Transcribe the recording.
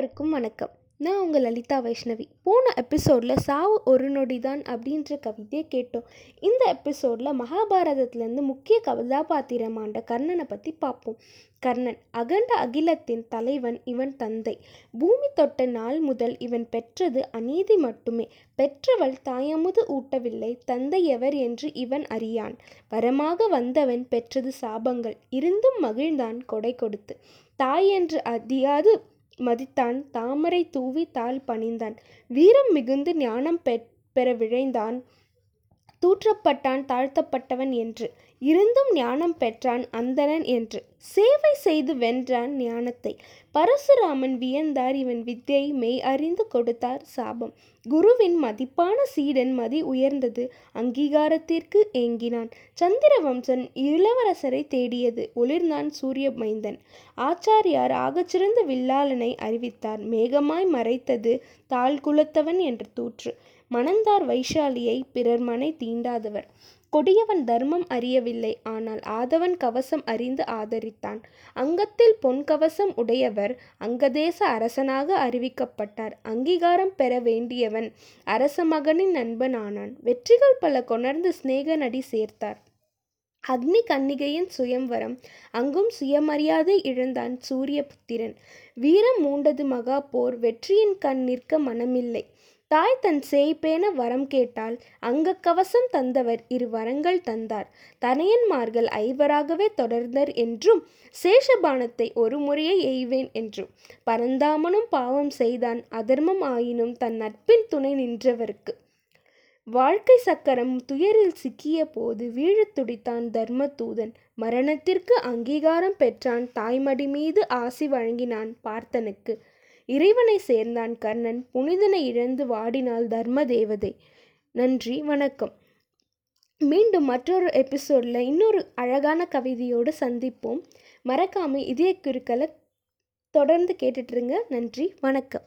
அனைவருக்கும் வணக்கம். நான் உங்கள் லலிதா வைஷ்ணவி. போன எபிசோடில் சாவு ஒரு நொடி தான் அப்படின்ற கவிதையை கேட்டோம். இந்த எபிசோடில் மகாபாரதத்துலேருந்து முக்கிய கதாபாத்திரமாண்ட கர்ணனை பற்றி பார்ப்போம். கர்ணன் அகண்ட அகிலத்தின் தலைவன் இவன் தந்தை. பூமி தொட்ட நாள் முதல் இவன் பெற்றது அநீதி மட்டுமே. பெற்றவள் தாயமுது ஊட்டவில்லை தந்தை எவர் என்று இவன் அறியான். வரமாக வந்தவன் பெற்றது சாபங்கள் இருந்தும் மகிழ்ந்தான் கொடை கொடுத்து. தாய் என்று அறியாது மதித்தான் தாமரை தூவி தாள் பணிந்தான். வீரம் மிகுந்து ஞானம் பெற விழைந்தான். தூற்றப்பட்டான் தாழ்த்தப்பட்டவன் என்று. இருந்தும் ஞானம் பெற்றான் அந்தணன் என்று. சேவை செய்து வென்றான் ஞானத்தை. பரசுராமன் வியந்தார் இவன் வித்தியை மெய் அறிந்து கொடுத்தார் சாபம். குருவின் மதிப்பான சீடன் மதி உயர்ந்தது அங்கீகாரத்திற்கு ஏங்கினான். சந்திரவம்சன் இளவரசரை தேடியது ஒளிர்ந்தான் சூரிய மைந்தன் ஆச்சாரியார் ஆகச்சிறந்த வில்லாளனை அறிவித்தார் மேகமாய் மறைத்தது தாழ் குலத்தவன் என்ற தூற்று. மணந்தார் வைஷாலியை பிறர் மனை தீண்டாதவர். கொடியவன் தர்மம் அறியவில்லை. ஆனால் ஆதவன் கவசம் அறிந்து ஆதரித்தான். அங்கத்தில் பொன் கவசம் உடையவர் அங்கதேச அரசனாக அறிவிக்கப்பட்டார். அங்கீகாரம் பெற வேண்டியவன் அரச மகனின் நண்பனானான். வெற்றிகள் பல கொணர்ந்து சிநேக நடி சேர்த்தார். அக்னி கன்னிகையின் சுயம்வரம். அங்கும் சுயமரியாதை இழந்தான் சூரிய புத்திரன் வீரம் மூண்டது மகா போர். வெற்றியின் கண் நிற்க மனமில்லை. தாய் தன் சேய்ப்பேன வரம் கேட்டால் அங்க கவசம் தந்தவர் இரு வரங்கள் தந்தார். தனையன்மார்கள் ஐவராகவே தொடர்ந்தர் என்றும் சேஷபானத்தை ஒரு முறையே எய்வேன் என்றும். பரந்தாமனும் பாவம் செய்தான் அதர்மம் ஆயினும் தன் நட்பின் துணை நின்றவருக்கு. வாழ்க்கை சக்கரம் துயரில் சிக்கிய போது வீழத் துடித்தான் தர்மதூதன். மரணத்திற்கு அங்கீகாரம் பெற்றான் தாய்மடி மீது ஆசி வழங்கினான் பார்த்தனுக்கு. இறைவனை சேர்ந்தான் கர்ணன். புனிதனை இழந்து வாடினாள் தர்ம தேவதை நன்றி வணக்கம். மீண்டும் மற்றொரு எபிசோடில் இன்னொரு அழகான கவிதையோடு சந்திப்போம். மறக்காமல் இதய குறுக்களை தொடர்ந்து கேட்டுட்ருங்க நன்றி வணக்கம்.